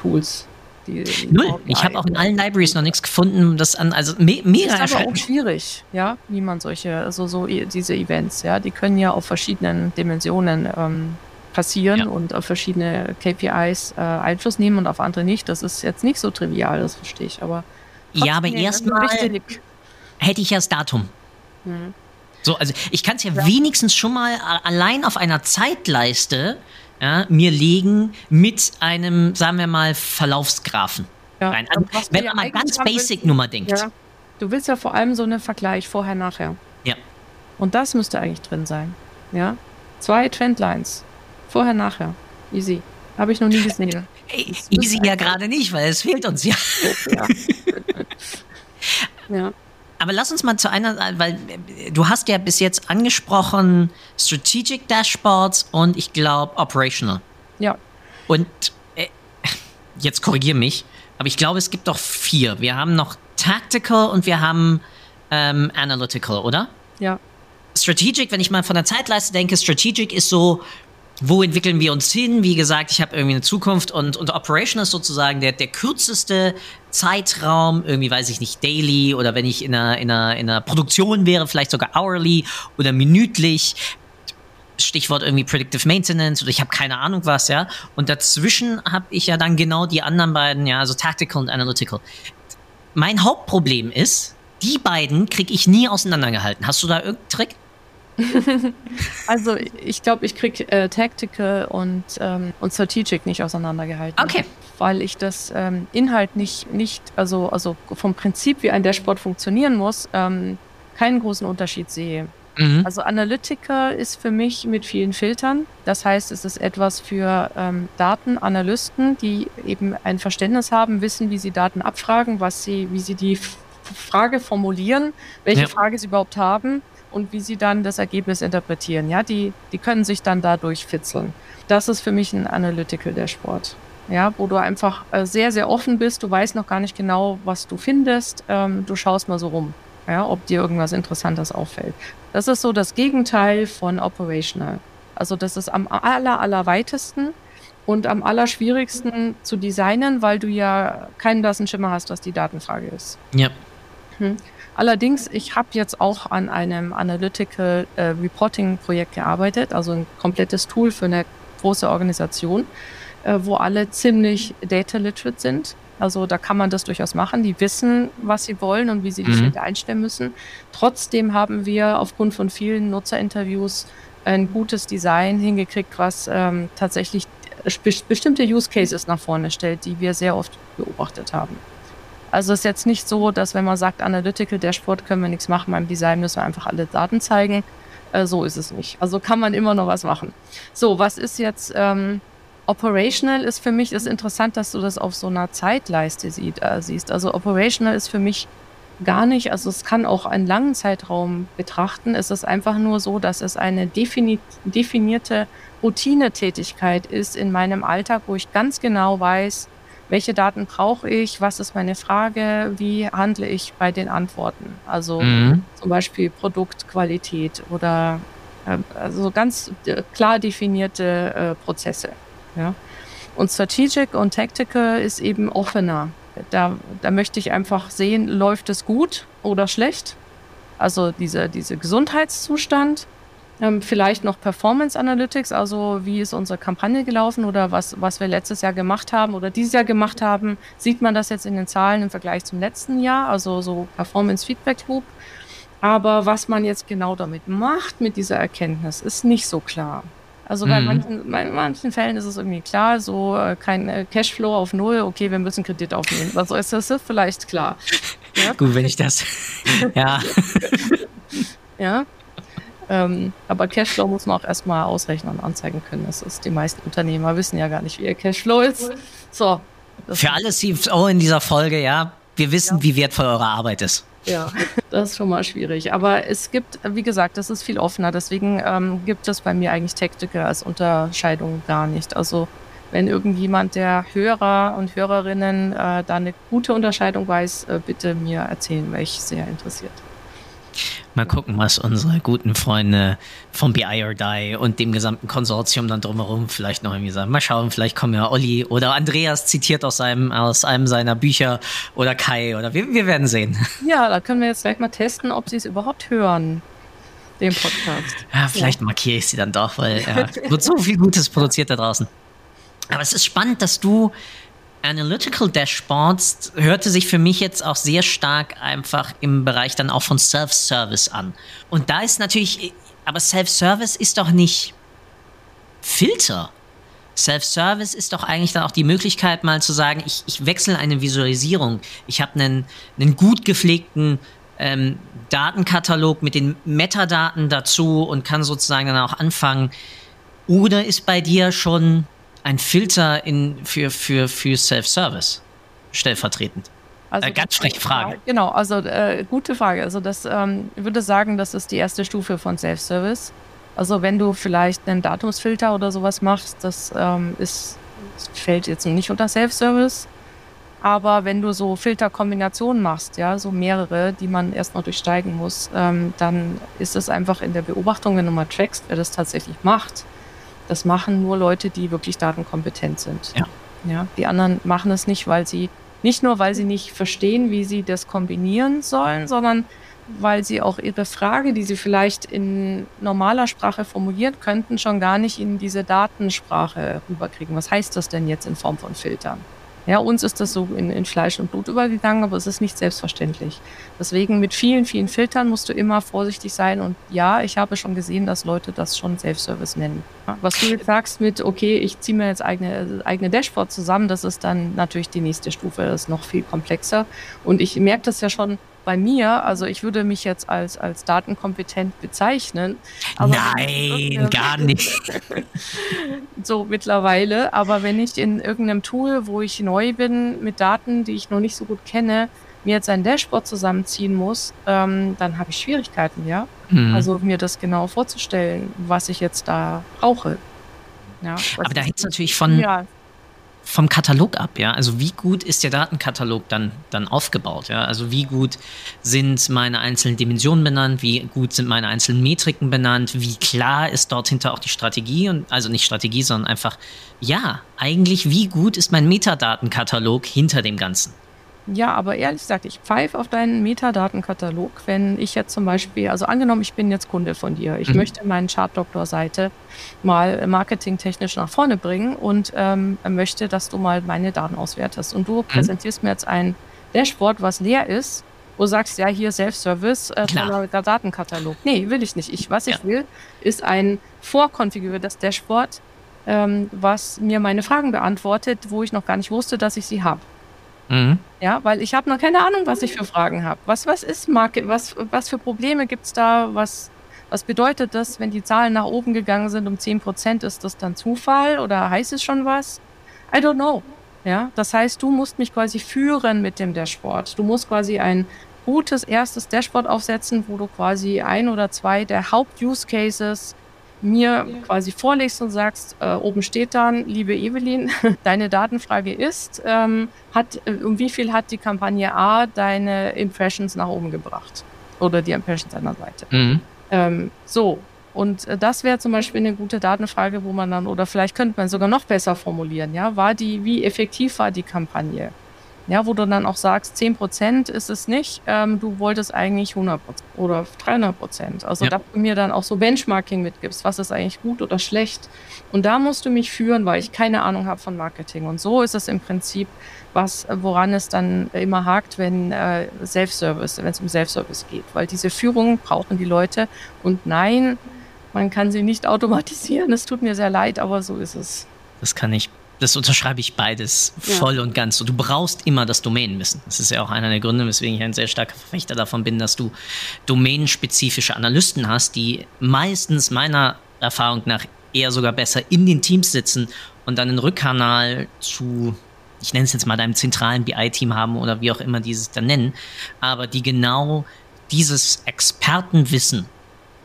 Tools. Die, Null. Ich habe auch in allen Libraries noch nichts gefunden, das an, also me mega Das ist aber auch schwierig, ja, wie man solche, also so diese Events, ja, die können ja auf verschiedenen Dimensionen ähm, passieren ja. und auf verschiedene KPIs äh, Einfluss nehmen und auf andere nicht. Das ist jetzt nicht so trivial, das verstehe ich, aber. Ja, aber erstmal hätte ich ja das Datum. Mhm. So, also ich kann es ja, ja, wenigstens schon mal allein auf einer Zeitleiste ja, mir legen mit einem, sagen wir mal, Verlaufsgrafen ja, rein. Also, wenn man mal ganz basic Nummer denkt. Ja. Du willst ja vor allem so einen Vergleich vorher, nachher. Ja. Und das müsste eigentlich drin sein. Ja. Zwei Trendlines. Vorher, nachher. Easy. Habe ich noch nie gesehen. Hey, easy ja gerade nicht, weil es fehlt uns ja. Ja. ja. Aber lass uns mal zu einer, weil du hast ja bis jetzt angesprochen Strategic Dashboards und ich glaube Operational. Ja. Und äh, jetzt korrigiere mich, aber ich glaube, es gibt doch vier. Wir haben noch Tactical und wir haben ähm, Analytical, oder? Ja. Strategic, wenn ich mal von der Zeitleiste denke, Strategic ist so, wo entwickeln wir uns hin? Wie gesagt, ich habe irgendwie eine Zukunft und, und Operation ist sozusagen der, der kürzeste Zeitraum, irgendwie weiß ich nicht, daily oder wenn ich in einer, in, einer, in einer Produktion wäre, vielleicht sogar hourly oder minütlich. Stichwort irgendwie Predictive Maintenance oder ich habe keine Ahnung was, ja. Und dazwischen habe ich ja dann genau die anderen beiden, ja, also Tactical und Analytical. Mein Hauptproblem ist, die beiden kriege ich nie auseinandergehalten. Hast du da irgendeinen Trick? also ich glaube, ich kriege äh, Tactical und, ähm, und Strategic nicht auseinandergehalten. Okay. Weil ich das ähm, Inhalt nicht, nicht, also, also vom Prinzip, wie ein Dashboard funktionieren muss, ähm, keinen großen Unterschied sehe. Mhm. Also Analytiker ist für mich mit vielen Filtern. Das heißt, es ist etwas für ähm, Datenanalysten, die eben ein Verständnis haben, wissen, wie sie Daten abfragen, was sie, wie sie die Frage formulieren, welche ja. Frage sie überhaupt haben und wie sie dann das Ergebnis interpretieren. Ja, die, die können sich dann dadurch fitzeln. Das ist für mich ein Analytical Dashboard. Ja, wo du einfach äh, sehr, sehr offen bist. Du weißt noch gar nicht genau, was du findest. Ähm, du schaust mal so rum, ja, ob dir irgendwas Interessantes auffällt. Das ist so das Gegenteil von Operational. Also das ist am aller, aller weitesten und am allerschwierigsten zu designen, weil du ja keinen blassen Schimmer hast, was die Datenfrage ist. Ja. Hm. Allerdings, ich habe jetzt auch an einem Analytical äh, Reporting Projekt gearbeitet, also ein komplettes Tool für eine große Organisation, äh, wo alle ziemlich data literate sind. Also da kann man das durchaus machen. Die wissen, was sie wollen und wie sie die mhm. Schritte einstellen müssen. Trotzdem haben wir aufgrund von vielen Nutzerinterviews ein gutes Design hingekriegt, was ähm, tatsächlich bestimmte Use Cases nach vorne stellt, die wir sehr oft beobachtet haben. Also es ist jetzt nicht so, dass wenn man sagt, Analytical Dashboard können wir nichts machen, beim Design müssen wir einfach alle Daten zeigen. Äh, so ist es nicht. Also kann man immer noch was machen. So, was ist jetzt ähm, Operational ist für mich ist interessant, dass du das auf so einer Zeitleiste sieht, äh, siehst. Also Operational ist für mich gar nicht, also es kann auch einen langen Zeitraum betrachten. Es ist einfach nur so, dass es eine defini definierte Routinetätigkeit ist in meinem Alltag, wo ich ganz genau weiß, welche Daten brauche ich, was ist meine Frage, wie handle ich bei den Antworten. Also mhm. zum Beispiel Produktqualität oder äh, also ganz äh, klar definierte äh, Prozesse. Ja. Und Strategic und Tactical ist eben offener. Da, da möchte ich einfach sehen, läuft es gut oder schlecht. Also dieser diese Gesundheitszustand ähm, vielleicht noch Performance Analytics, also wie ist unsere Kampagne gelaufen oder was, was wir letztes Jahr gemacht haben oder dieses Jahr gemacht haben. Sieht man das jetzt in den Zahlen im Vergleich zum letzten Jahr, also so Performance Feedback Loop. Aber was man jetzt genau damit macht, mit dieser Erkenntnis, ist nicht so klar. Also bei, mhm. manchen, bei manchen Fällen ist es irgendwie klar, so äh, kein äh, Cashflow auf Null, okay, wir müssen Kredit aufnehmen. Also ist das vielleicht klar. Ja? Gut, wenn ich das. ja. ja. Ähm, aber Cashflow muss man auch erstmal ausrechnen und anzeigen können. Das ist, die meisten Unternehmer wissen ja gar nicht, wie ihr Cashflow ist. So. Für alle CFO in dieser Folge, ja, wir wissen, ja. wie wertvoll eure Arbeit ist. Ja, das ist schon mal schwierig. Aber es gibt, wie gesagt, das ist viel offener. Deswegen ähm, gibt es bei mir eigentlich Tactical als Unterscheidung gar nicht. Also wenn irgendjemand der Hörer und Hörerinnen äh, da eine gute Unterscheidung weiß, äh, bitte mir erzählen, wäre ich sehr interessiert. Mal gucken, was unsere guten Freunde vom BI or Die und dem gesamten Konsortium dann drumherum vielleicht noch irgendwie sagen. Mal schauen, vielleicht kommen ja Olli oder Andreas zitiert aus einem, aus einem seiner Bücher oder Kai oder wir, wir werden sehen. Ja, da können wir jetzt gleich mal testen, ob sie es überhaupt hören den Podcast. Ja, vielleicht ja. markiere ich sie dann doch, weil ja, wird so viel Gutes produziert da draußen. Aber es ist spannend, dass du Analytical Dashboards hörte sich für mich jetzt auch sehr stark einfach im Bereich dann auch von Self-Service an. Und da ist natürlich, aber Self-Service ist doch nicht Filter. Self-Service ist doch eigentlich dann auch die Möglichkeit, mal zu sagen, ich, ich wechsle eine Visualisierung. Ich habe einen, einen gut gepflegten ähm, Datenkatalog mit den Metadaten dazu und kann sozusagen dann auch anfangen. Oder ist bei dir schon ein Filter in, für, für, für Self-Service stellvertretend? Also äh, ganz schlechte Frage. Genau, also äh, gute Frage. Also das, ähm, ich würde sagen, das ist die erste Stufe von Self-Service. Also wenn du vielleicht einen Datumsfilter oder sowas machst, das ähm, ist, fällt jetzt nicht unter Self-Service. Aber wenn du so Filterkombinationen machst, ja, so mehrere, die man erst noch durchsteigen muss, ähm, dann ist es einfach in der Beobachtung, wenn du mal trackst, wer das tatsächlich macht, das machen nur Leute, die wirklich datenkompetent sind. Ja. Ja, die anderen machen es nicht, weil sie, nicht nur, weil sie nicht verstehen, wie sie das kombinieren sollen, sondern weil sie auch ihre Frage, die sie vielleicht in normaler Sprache formulieren könnten, schon gar nicht in diese Datensprache rüberkriegen. Was heißt das denn jetzt in Form von Filtern? Ja, uns ist das so in, in Fleisch und Blut übergegangen, aber es ist nicht selbstverständlich. Deswegen mit vielen, vielen Filtern musst du immer vorsichtig sein. Und ja, ich habe schon gesehen, dass Leute das schon Self-Service nennen. Was du jetzt sagst mit, okay, ich ziehe mir jetzt eigene, eigene Dashboard zusammen, das ist dann natürlich die nächste Stufe. Das ist noch viel komplexer. Und ich merke das ja schon bei mir, also ich würde mich jetzt als, als datenkompetent bezeichnen. Nein, gar nicht. so mittlerweile. Aber wenn ich in irgendeinem Tool, wo ich neu bin, mit Daten, die ich noch nicht so gut kenne, mir jetzt ein Dashboard zusammenziehen muss, ähm, dann habe ich Schwierigkeiten, ja. Mhm. Also mir das genau vorzustellen, was ich jetzt da brauche. Ja, Aber da hängt es natürlich von, ja vom Katalog ab, ja. Also wie gut ist der Datenkatalog dann, dann aufgebaut, ja. Also wie gut sind meine einzelnen Dimensionen benannt, wie gut sind meine einzelnen Metriken benannt, wie klar ist dort hinter auch die Strategie und also nicht Strategie, sondern einfach, ja, eigentlich wie gut ist mein Metadatenkatalog hinter dem Ganzen. Ja, aber ehrlich gesagt, ich pfeife auf deinen Metadatenkatalog, wenn ich jetzt zum Beispiel, also angenommen, ich bin jetzt Kunde von dir, ich mhm. möchte meine Chartdoktor-Seite mal marketingtechnisch nach vorne bringen und ähm, möchte, dass du mal meine Daten auswertest. Und du mhm. präsentierst mir jetzt ein Dashboard, was leer ist, wo du sagst, ja, hier Self-Service, äh, Datenkatalog. Nee, will ich nicht. Ich, was ich will, ist ein vorkonfiguriertes Dashboard, ähm, was mir meine Fragen beantwortet, wo ich noch gar nicht wusste, dass ich sie habe. Mhm. Ja, weil ich habe noch keine Ahnung, was ich für Fragen habe. Was, was ist Market? Was, was für Probleme gibt es da? Was, was bedeutet das, wenn die Zahlen nach oben gegangen sind um 10 Prozent? Ist das dann Zufall oder heißt es schon was? I don't know. Ja, das heißt, du musst mich quasi führen mit dem Dashboard. Du musst quasi ein gutes erstes Dashboard aufsetzen, wo du quasi ein oder zwei der Haupt-Use-Cases mir quasi vorlegst und sagst, äh, oben steht dann, liebe Evelyn, deine Datenfrage ist, ähm, hat, äh, um wie viel hat die Kampagne A deine Impressions nach oben gebracht? Oder die Impressions an der Seite. Mhm. Ähm, so, und äh, das wäre zum Beispiel eine gute Datenfrage, wo man dann, oder vielleicht könnte man sogar noch besser formulieren, ja, war die, wie effektiv war die Kampagne? Ja, wo du dann auch sagst, 10% ist es nicht, ähm, du wolltest eigentlich 100% oder 300%. Also ja. da du mir dann auch so Benchmarking mitgibst, was ist eigentlich gut oder schlecht. Und da musst du mich führen, weil ich keine Ahnung habe von Marketing. Und so ist es im Prinzip, was, woran es dann immer hakt, wenn äh, Self-Service, wenn es um Self-Service geht. Weil diese Führung brauchen die Leute. Und nein, man kann sie nicht automatisieren. Es tut mir sehr leid, aber so ist es. Das kann ich das unterschreibe ich beides voll ja. und ganz. du brauchst immer das Domänenwissen. Das ist ja auch einer der Gründe, weswegen ich ein sehr starker Verfechter davon bin, dass du domänenspezifische Analysten hast, die meistens meiner Erfahrung nach eher sogar besser in den Teams sitzen und dann einen Rückkanal zu, ich nenne es jetzt mal deinem zentralen BI-Team haben oder wie auch immer dieses dann nennen, aber die genau dieses Expertenwissen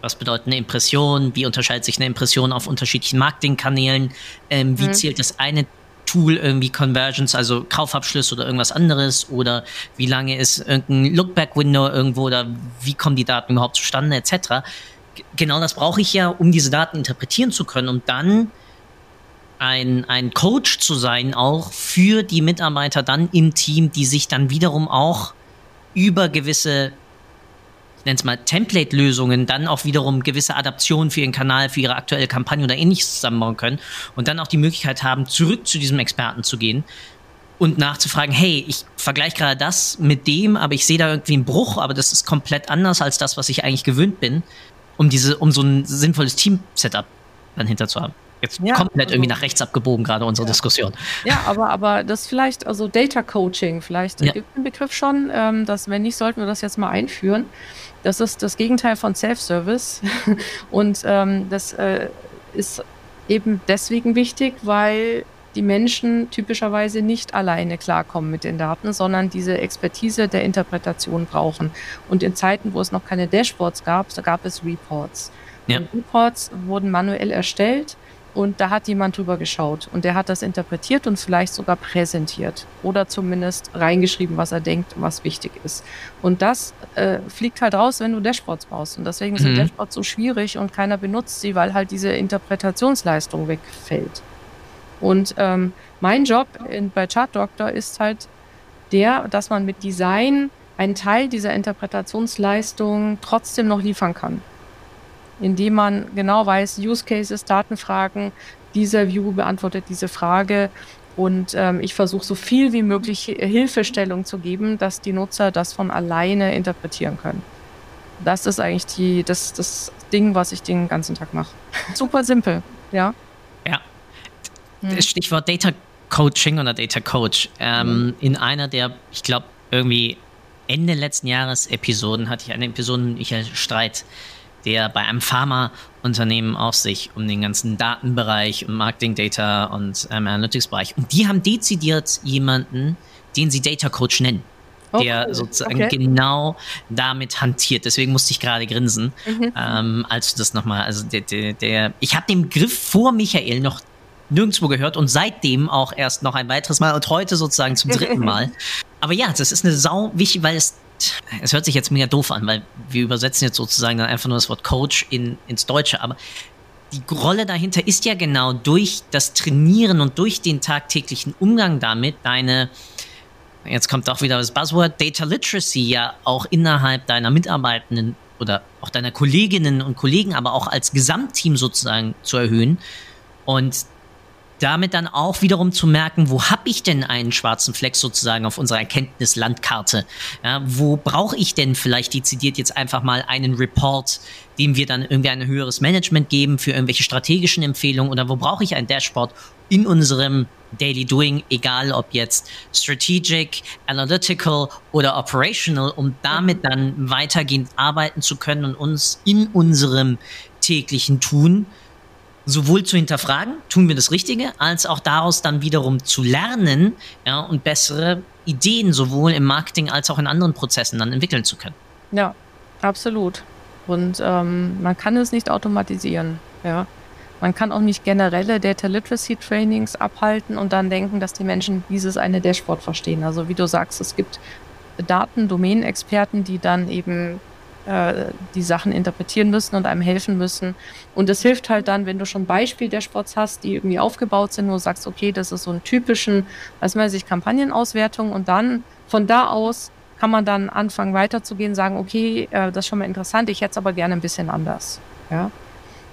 was bedeutet eine Impression? Wie unterscheidet sich eine Impression auf unterschiedlichen Marketingkanälen? Ähm, wie mhm. zählt das eine Tool irgendwie Conversions, also Kaufabschluss oder irgendwas anderes? Oder wie lange ist irgendein Lookback-Window irgendwo oder wie kommen die Daten überhaupt zustande, etc. Genau das brauche ich ja, um diese Daten interpretieren zu können und dann ein, ein Coach zu sein, auch für die Mitarbeiter dann im Team, die sich dann wiederum auch über gewisse nenne es mal Template-Lösungen, dann auch wiederum gewisse Adaptionen für ihren Kanal, für ihre aktuelle Kampagne oder ähnliches zusammenbauen können und dann auch die Möglichkeit haben, zurück zu diesem Experten zu gehen und nachzufragen, hey, ich vergleiche gerade das mit dem, aber ich sehe da irgendwie einen Bruch, aber das ist komplett anders als das, was ich eigentlich gewöhnt bin, um diese, um so ein sinnvolles Team-Setup dann hinter zu haben. Jetzt ja, komplett also, irgendwie nach rechts abgebogen, gerade unsere ja. Diskussion. Ja, aber, aber das vielleicht, also Data Coaching, vielleicht ja. gibt den Begriff schon, ähm, dass wenn nicht, sollten wir das jetzt mal einführen. Das ist das Gegenteil von Self-Service. Und ähm, das äh, ist eben deswegen wichtig, weil die Menschen typischerweise nicht alleine klarkommen mit den Daten, sondern diese Expertise der Interpretation brauchen. Und in Zeiten, wo es noch keine Dashboards gab, da gab es Reports. Ja. Reports wurden manuell erstellt und da hat jemand drüber geschaut und der hat das interpretiert und vielleicht sogar präsentiert oder zumindest reingeschrieben, was er denkt, was wichtig ist. Und das äh, fliegt halt raus, wenn du Dashboards baust. Und deswegen sind mhm. Dashboards so schwierig und keiner benutzt sie, weil halt diese Interpretationsleistung wegfällt. Und ähm, mein Job in, bei Chart Doctor ist halt der, dass man mit Design einen Teil dieser Interpretationsleistung trotzdem noch liefern kann. Indem man genau weiß, Use Cases, Datenfragen, dieser View beantwortet diese Frage und ähm, ich versuche so viel wie möglich Hilfestellung zu geben, dass die Nutzer das von alleine interpretieren können. Das ist eigentlich die, das, das Ding, was ich den ganzen Tag mache. Super simpel, ja. Ja. Hm. Stichwort Data Coaching oder Data Coach. Ähm, mhm. In einer der, ich glaube, irgendwie Ende letzten Jahres Episoden hatte ich eine Episode mit Michael Streit, der bei einem Pharmaunternehmen auf sich um den ganzen Datenbereich und Marketing Data und ähm, Analytics Bereich. Und die haben dezidiert jemanden, den sie Data Coach nennen. Oh, der cool. sozusagen okay. genau damit hantiert. Deswegen musste ich gerade grinsen, mhm. ähm, als du das nochmal, also der, der, der ich habe den Begriff vor Michael noch nirgendwo gehört und seitdem auch erst noch ein weiteres Mal und heute sozusagen zum dritten Mal. Aber ja, das ist eine Sau wichtig, weil es es hört sich jetzt mega doof an, weil wir übersetzen jetzt sozusagen dann einfach nur das Wort Coach in, ins Deutsche, aber die Rolle dahinter ist ja genau durch das Trainieren und durch den tagtäglichen Umgang damit deine, jetzt kommt auch wieder das Buzzword, Data Literacy ja auch innerhalb deiner Mitarbeitenden oder auch deiner Kolleginnen und Kollegen, aber auch als Gesamtteam sozusagen zu erhöhen. Und damit dann auch wiederum zu merken, wo habe ich denn einen schwarzen Fleck sozusagen auf unserer Erkenntnislandkarte? Ja, wo brauche ich denn vielleicht dezidiert jetzt einfach mal einen Report, dem wir dann irgendwie ein höheres Management geben für irgendwelche strategischen Empfehlungen oder wo brauche ich ein Dashboard in unserem Daily Doing, egal ob jetzt strategic, analytical oder operational, um damit dann weitergehend arbeiten zu können und uns in unserem täglichen Tun sowohl zu hinterfragen, tun wir das Richtige, als auch daraus dann wiederum zu lernen ja, und bessere Ideen sowohl im Marketing als auch in anderen Prozessen dann entwickeln zu können. Ja, absolut. Und ähm, man kann es nicht automatisieren. Ja. Man kann auch nicht generelle Data Literacy Trainings abhalten und dann denken, dass die Menschen dieses eine Dashboard verstehen. Also wie du sagst, es gibt Daten, Domänenexperten, die dann eben äh, die Sachen interpretieren müssen und einem helfen müssen. Und es hilft halt dann, wenn du schon Beispiel-Dashboards hast, die irgendwie aufgebaut sind, wo du sagst, okay, das ist so ein typischen, weiß man sich, Kampagnenauswertung und dann von da aus kann man dann anfangen weiterzugehen, sagen, okay, äh, das ist schon mal interessant, ich hätte es aber gerne ein bisschen anders. Ja.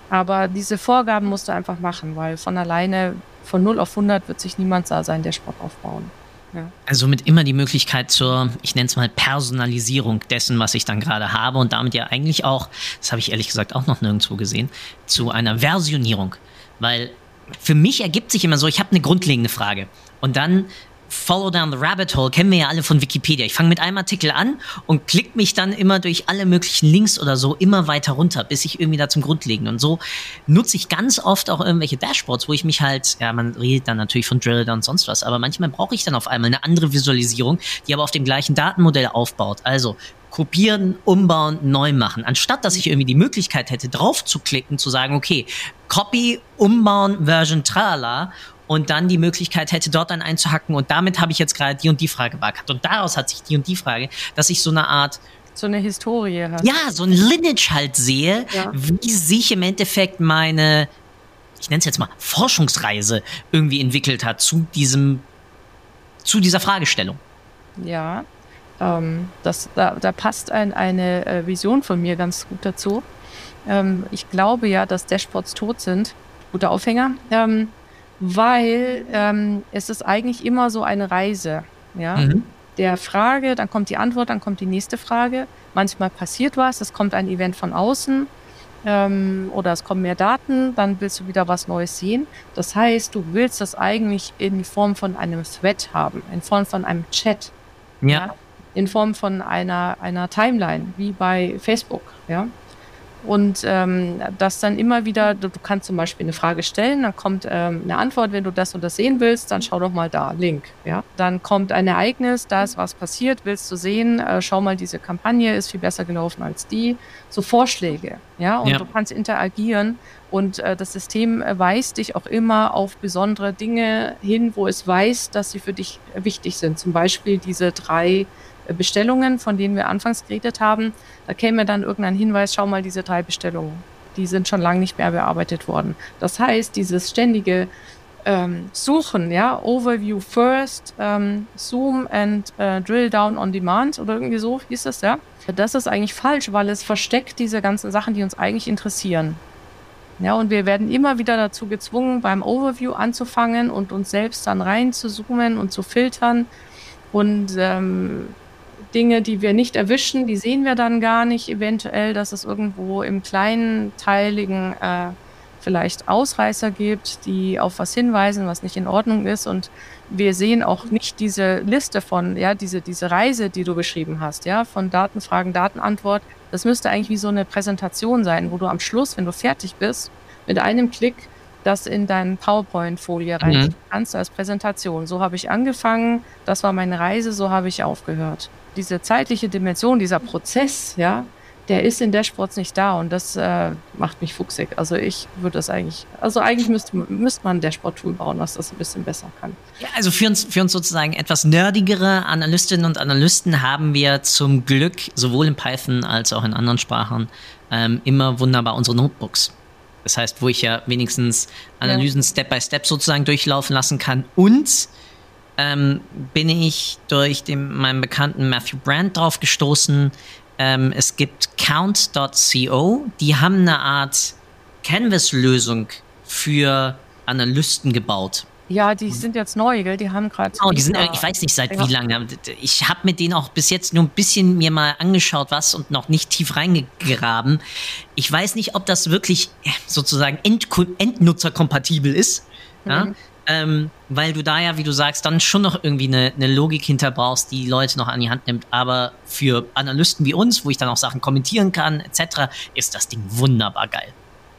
Aber diese Vorgaben musst du einfach machen, weil von alleine von 0 auf 100 wird sich niemand da sein Dashboard aufbauen. Also mit immer die Möglichkeit zur, ich nenne es mal Personalisierung dessen, was ich dann gerade habe und damit ja eigentlich auch, das habe ich ehrlich gesagt auch noch nirgendwo gesehen, zu einer Versionierung. Weil für mich ergibt sich immer so, ich habe eine grundlegende Frage und dann Follow Down the Rabbit Hole kennen wir ja alle von Wikipedia. Ich fange mit einem Artikel an und klick mich dann immer durch alle möglichen Links oder so immer weiter runter, bis ich irgendwie da zum Grundlegenden. Und so nutze ich ganz oft auch irgendwelche Dashboards, wo ich mich halt, ja, man redet dann natürlich von Driller und sonst was, aber manchmal brauche ich dann auf einmal eine andere Visualisierung, die aber auf dem gleichen Datenmodell aufbaut. Also kopieren, umbauen, neu machen. Anstatt dass ich irgendwie die Möglichkeit hätte, drauf zu klicken, zu sagen, okay, Copy, umbauen, Version, tralala und dann die Möglichkeit hätte, dort dann einzuhacken und damit habe ich jetzt gerade die und die Frage beackert und daraus hat sich die und die Frage, dass ich so eine Art so eine Historie hast. Ja, so ein Lineage halt sehe, ja. wie sich im Endeffekt meine, ich nenne es jetzt mal, Forschungsreise irgendwie entwickelt hat zu diesem, zu dieser Fragestellung. Ja, ähm, das, da, da passt ein, eine äh, Vision von mir ganz gut dazu. Ähm, ich glaube ja, dass Dashboards tot sind. Guter Aufhänger. Ähm, weil ähm, es ist eigentlich immer so eine Reise. Ja? Mhm. Der Frage, dann kommt die Antwort, dann kommt die nächste Frage. Manchmal passiert was, es kommt ein Event von außen ähm, oder es kommen mehr Daten, dann willst du wieder was Neues sehen. Das heißt, du willst das eigentlich in Form von einem Thread haben, in Form von einem Chat. Ja. ja? In Form von einer, einer Timeline, wie bei Facebook. Ja. Und ähm, das dann immer wieder, du, du, kannst zum Beispiel eine Frage stellen, dann kommt ähm, eine Antwort, wenn du das und das sehen willst, dann schau doch mal da, Link. Ja? Dann kommt ein Ereignis, da ist was passiert, willst du sehen, äh, schau mal, diese Kampagne ist viel besser gelaufen als die. So Vorschläge, ja, und ja. du kannst interagieren und äh, das System weist dich auch immer auf besondere Dinge hin, wo es weiß, dass sie für dich wichtig sind. Zum Beispiel diese drei Bestellungen, von denen wir anfangs geredet haben, da käme dann irgendein Hinweis, schau mal diese drei Bestellungen, die sind schon lange nicht mehr bearbeitet worden. Das heißt, dieses ständige ähm, suchen, ja, Overview first, ähm, Zoom and äh, Drill down on demand oder irgendwie so hieß es, ja. Das ist eigentlich falsch, weil es versteckt diese ganzen Sachen, die uns eigentlich interessieren. Ja, und wir werden immer wieder dazu gezwungen, beim Overview anzufangen und uns selbst dann rein zu zoomen und zu filtern. Und ähm, Dinge, die wir nicht erwischen, die sehen wir dann gar nicht eventuell, dass es irgendwo im kleinen, teiligen äh, vielleicht Ausreißer gibt, die auf was hinweisen, was nicht in Ordnung ist. Und wir sehen auch nicht diese Liste von, ja, diese, diese Reise, die du beschrieben hast, ja, von Datenfragen, Datenantwort. Das müsste eigentlich wie so eine Präsentation sein, wo du am Schluss, wenn du fertig bist, mit einem Klick das in deine PowerPoint-Folie rein mhm. kannst als Präsentation. So habe ich angefangen, das war meine Reise, so habe ich aufgehört. Diese zeitliche Dimension, dieser Prozess, ja, der ist in Dashboards nicht da und das äh, macht mich fuchsig. Also ich würde das eigentlich, also eigentlich müsste, müsste man ein Dashboard-Tool bauen, was das ein bisschen besser kann. Ja, also für uns, für uns sozusagen etwas nerdigere Analystinnen und Analysten haben wir zum Glück sowohl in Python als auch in anderen Sprachen ähm, immer wunderbar unsere Notebooks. Das heißt, wo ich ja wenigstens Analysen ja. Step by Step sozusagen durchlaufen lassen kann und ähm, bin ich durch den, meinen bekannten Matthew Brand drauf gestoßen, ähm, es gibt Count.co, die haben eine Art Canvas-Lösung für Analysten gebaut. Ja, die sind jetzt neu, gell? Die haben gerade. Genau, die sind, ich weiß nicht seit wie lange. Ich habe mit denen auch bis jetzt nur ein bisschen mir mal angeschaut, was und noch nicht tief reingegraben. Ich weiß nicht, ob das wirklich sozusagen end endnutzerkompatibel ist. Mhm. Ja? Ähm, weil du da ja, wie du sagst, dann schon noch irgendwie eine, eine Logik hinter brauchst, die Leute noch an die Hand nimmt. Aber für Analysten wie uns, wo ich dann auch Sachen kommentieren kann, etc., ist das Ding wunderbar geil.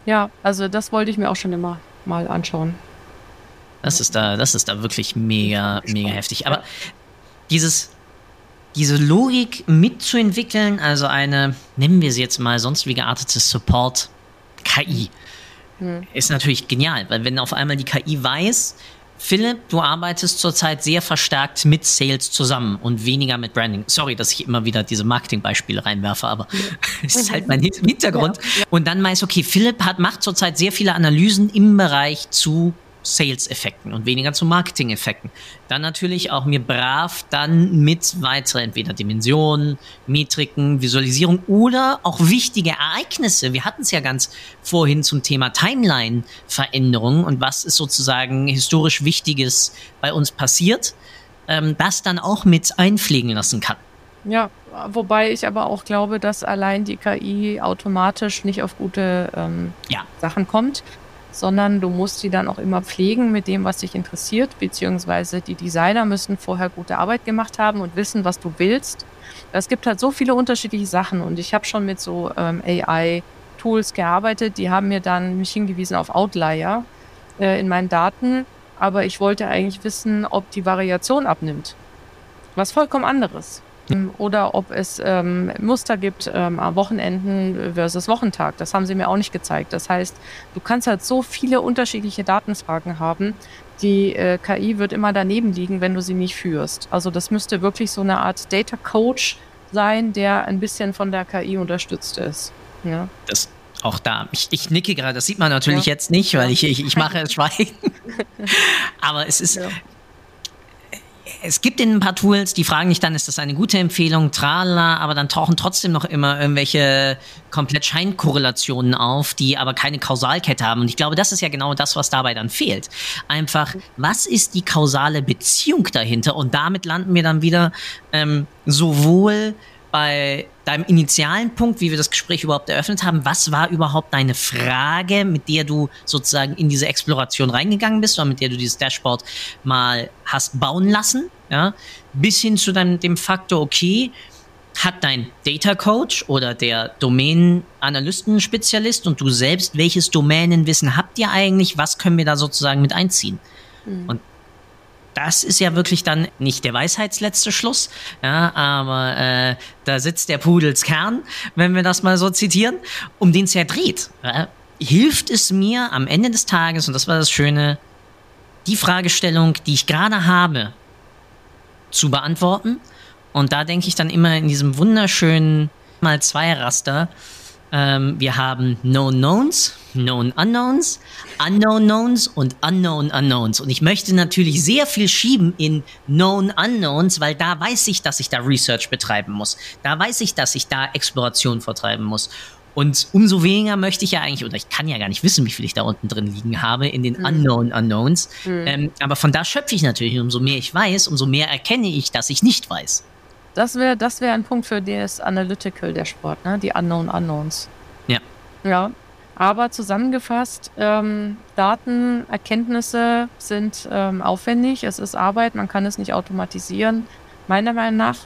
Ja, also das wollte ich mir auch schon immer mal anschauen. Das ist da, das ist da wirklich mega, mega heftig. Aber dieses, diese Logik mitzuentwickeln, also eine, nennen wir sie jetzt mal sonst wie geartete Support-KI, hm. Ist natürlich genial, weil wenn auf einmal die KI weiß, Philipp, du arbeitest zurzeit sehr verstärkt mit Sales zusammen und weniger mit Branding. Sorry, dass ich immer wieder diese Marketingbeispiele reinwerfe, aber es ist halt mein Hintergrund. Ja. Und dann weiß, okay, Philipp hat, macht zurzeit sehr viele Analysen im Bereich zu Sales-Effekten und weniger zu Marketing-Effekten. Dann natürlich auch mir brav dann mit weiteren entweder Dimensionen, Metriken, Visualisierung oder auch wichtige Ereignisse. Wir hatten es ja ganz vorhin zum Thema Timeline-Veränderungen und was ist sozusagen historisch Wichtiges bei uns passiert, ähm, das dann auch mit einpflegen lassen kann. Ja, wobei ich aber auch glaube, dass allein die KI automatisch nicht auf gute ähm, ja. Sachen kommt sondern du musst sie dann auch immer pflegen mit dem, was dich interessiert, beziehungsweise die Designer müssen vorher gute Arbeit gemacht haben und wissen, was du willst. Es gibt halt so viele unterschiedliche Sachen und ich habe schon mit so ähm, AI-Tools gearbeitet, die haben mir dann mich hingewiesen auf Outlier äh, in meinen Daten, aber ich wollte eigentlich wissen, ob die Variation abnimmt. Was vollkommen anderes oder ob es ähm, Muster gibt ähm, am Wochenenden versus Wochentag. Das haben sie mir auch nicht gezeigt. Das heißt, du kannst halt so viele unterschiedliche Datenfragen haben. Die äh, KI wird immer daneben liegen, wenn du sie nicht führst. Also das müsste wirklich so eine Art Data Coach sein, der ein bisschen von der KI unterstützt ist. Ja. Das auch da. Ich, ich nicke gerade, das sieht man natürlich ja. jetzt nicht, weil ich, ich, ich mache Schweigen. Aber es ist, ja es gibt in ein paar Tools, die fragen dich dann, ist das eine gute Empfehlung, trala, aber dann tauchen trotzdem noch immer irgendwelche komplett Scheinkorrelationen auf, die aber keine Kausalkette haben. Und ich glaube, das ist ja genau das, was dabei dann fehlt. Einfach, was ist die kausale Beziehung dahinter? Und damit landen wir dann wieder ähm, sowohl bei deinem initialen Punkt, wie wir das Gespräch überhaupt eröffnet haben, was war überhaupt deine Frage, mit der du sozusagen in diese Exploration reingegangen bist oder mit der du dieses Dashboard mal hast bauen lassen, ja, bis hin zu deinem, dem Faktor, okay, hat dein Data Coach oder der Domain-Analysten-Spezialist und du selbst, welches Domänenwissen habt ihr eigentlich, was können wir da sozusagen mit einziehen? Mhm. Und das ist ja wirklich dann nicht der Weisheitsletzte Schluss, ja, aber äh, da sitzt der Pudels Kern, wenn wir das mal so zitieren, um den es ja dreht. Ja, hilft es mir am Ende des Tages, und das war das Schöne, die Fragestellung, die ich gerade habe, zu beantworten. Und da denke ich dann immer in diesem wunderschönen mal zwei Raster, Ähm, wir haben Known Knowns, Known Unknowns, Unknown Knowns und Unknown Unknowns. Und ich möchte natürlich sehr viel schieben in Known Unknowns, weil da weiß ich, dass ich da Research betreiben muss. Da weiß ich, dass ich da Exploration vertreiben muss. Und umso weniger möchte ich ja eigentlich, oder ich kann ja gar nicht wissen, wie viel ich da unten drin liegen habe in den mhm. Unknown Unknowns. Mhm. Ähm, aber von da schöpfe ich natürlich. Umso mehr ich weiß, umso mehr erkenne ich, dass ich nicht weiß. Das wäre das wär ein Punkt für das Analytical der Sport, ne? die Unknown Unknowns. Ja. Ja. Aber zusammengefasst, ähm, Daten, Erkenntnisse sind ähm, aufwendig, es ist Arbeit, man kann es nicht automatisieren. Meiner Meinung nach,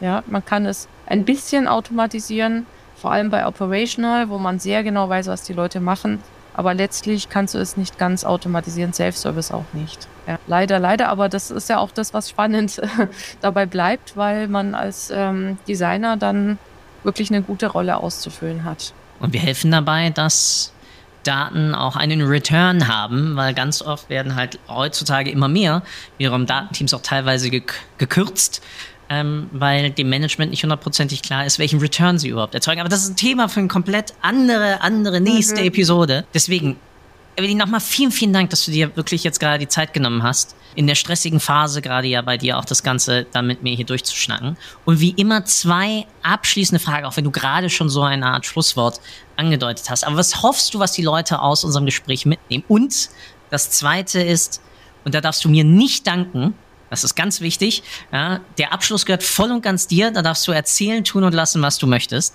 ja, man kann es ein bisschen automatisieren, vor allem bei Operational, wo man sehr genau weiß, was die Leute machen. Aber letztlich kannst du es nicht ganz automatisieren, Self-Service auch nicht. Ja, leider, leider, aber das ist ja auch das, was spannend dabei bleibt, weil man als ähm, Designer dann wirklich eine gute Rolle auszufüllen hat. Und wir helfen dabei, dass Daten auch einen Return haben, weil ganz oft werden halt heutzutage immer mehr, wiederum Datenteams auch teilweise gekürzt, ähm, weil dem Management nicht hundertprozentig klar ist, welchen Return sie überhaupt erzeugen. Aber das ist ein Thema für eine komplett andere, andere nächste mhm. Episode. Deswegen, Evelyn, nochmal vielen, vielen Dank, dass du dir wirklich jetzt gerade die Zeit genommen hast. In der stressigen Phase gerade ja bei dir auch das Ganze dann mit mir hier durchzuschnacken. Und wie immer zwei abschließende Fragen, auch wenn du gerade schon so eine Art Schlusswort angedeutet hast. Aber was hoffst du, was die Leute aus unserem Gespräch mitnehmen? Und das zweite ist, und da darfst du mir nicht danken, das ist ganz wichtig. Ja, der Abschluss gehört voll und ganz dir. Da darfst du erzählen, tun und lassen, was du möchtest.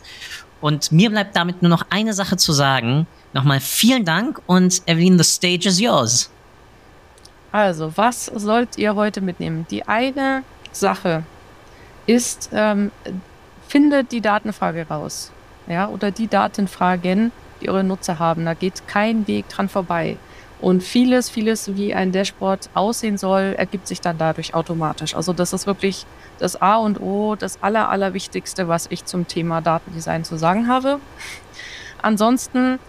Und mir bleibt damit nur noch eine Sache zu sagen. Nochmal vielen Dank und Evelyn, the stage is yours. Also, was sollt ihr heute mitnehmen? Die eine Sache ist, ähm, findet die Datenfrage raus. Ja, oder die Datenfragen, die eure Nutzer haben. Da geht kein Weg dran vorbei. Und vieles, vieles, wie ein Dashboard aussehen soll, ergibt sich dann dadurch automatisch. Also das ist wirklich das A und O, das Aller, Allerwichtigste, was ich zum Thema Datendesign zu sagen habe. Ansonsten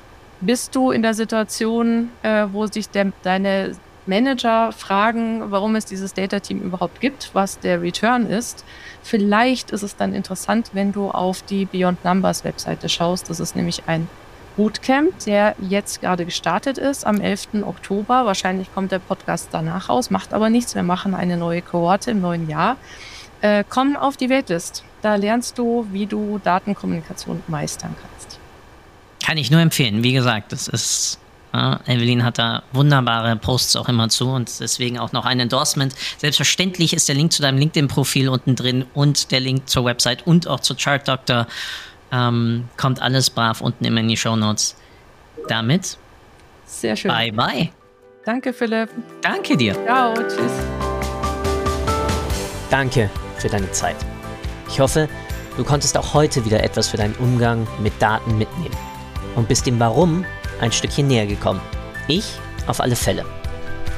bist du in der Situation, äh, wo sich der, deine Manager fragen, warum es dieses Data Team überhaupt gibt, was der Return ist. Vielleicht ist es dann interessant, wenn du auf die Beyond Numbers Webseite schaust. Das ist nämlich ein Bootcamp, der jetzt gerade gestartet ist am 11. Oktober. Wahrscheinlich kommt der Podcast danach raus, macht aber nichts. Wir machen eine neue Kohorte im neuen Jahr. Äh, komm auf die Waitlist. Da lernst du, wie du Datenkommunikation meistern kannst. Kann ich nur empfehlen. Wie gesagt, das ist ja, Evelyn hat da wunderbare Posts auch immer zu und deswegen auch noch ein Endorsement. Selbstverständlich ist der Link zu deinem LinkedIn-Profil unten drin und der Link zur Website und auch zur Chart Doctor ähm, kommt alles brav unten immer in die Show Notes. Damit. Sehr schön. Bye, bye. Danke, Philipp. Danke dir. Ciao, tschüss. Danke für deine Zeit. Ich hoffe, du konntest auch heute wieder etwas für deinen Umgang mit Daten mitnehmen und bist dem Warum ein Stückchen näher gekommen. Ich auf alle Fälle.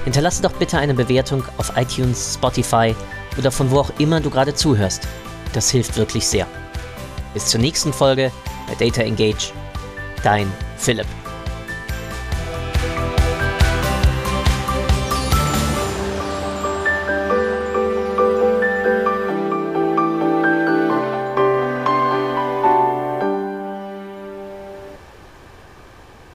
Hinterlasse doch bitte eine Bewertung auf iTunes, Spotify oder von wo auch immer du gerade zuhörst. Das hilft wirklich sehr. Bis zur nächsten Folge bei Data Engage. Dein Philipp.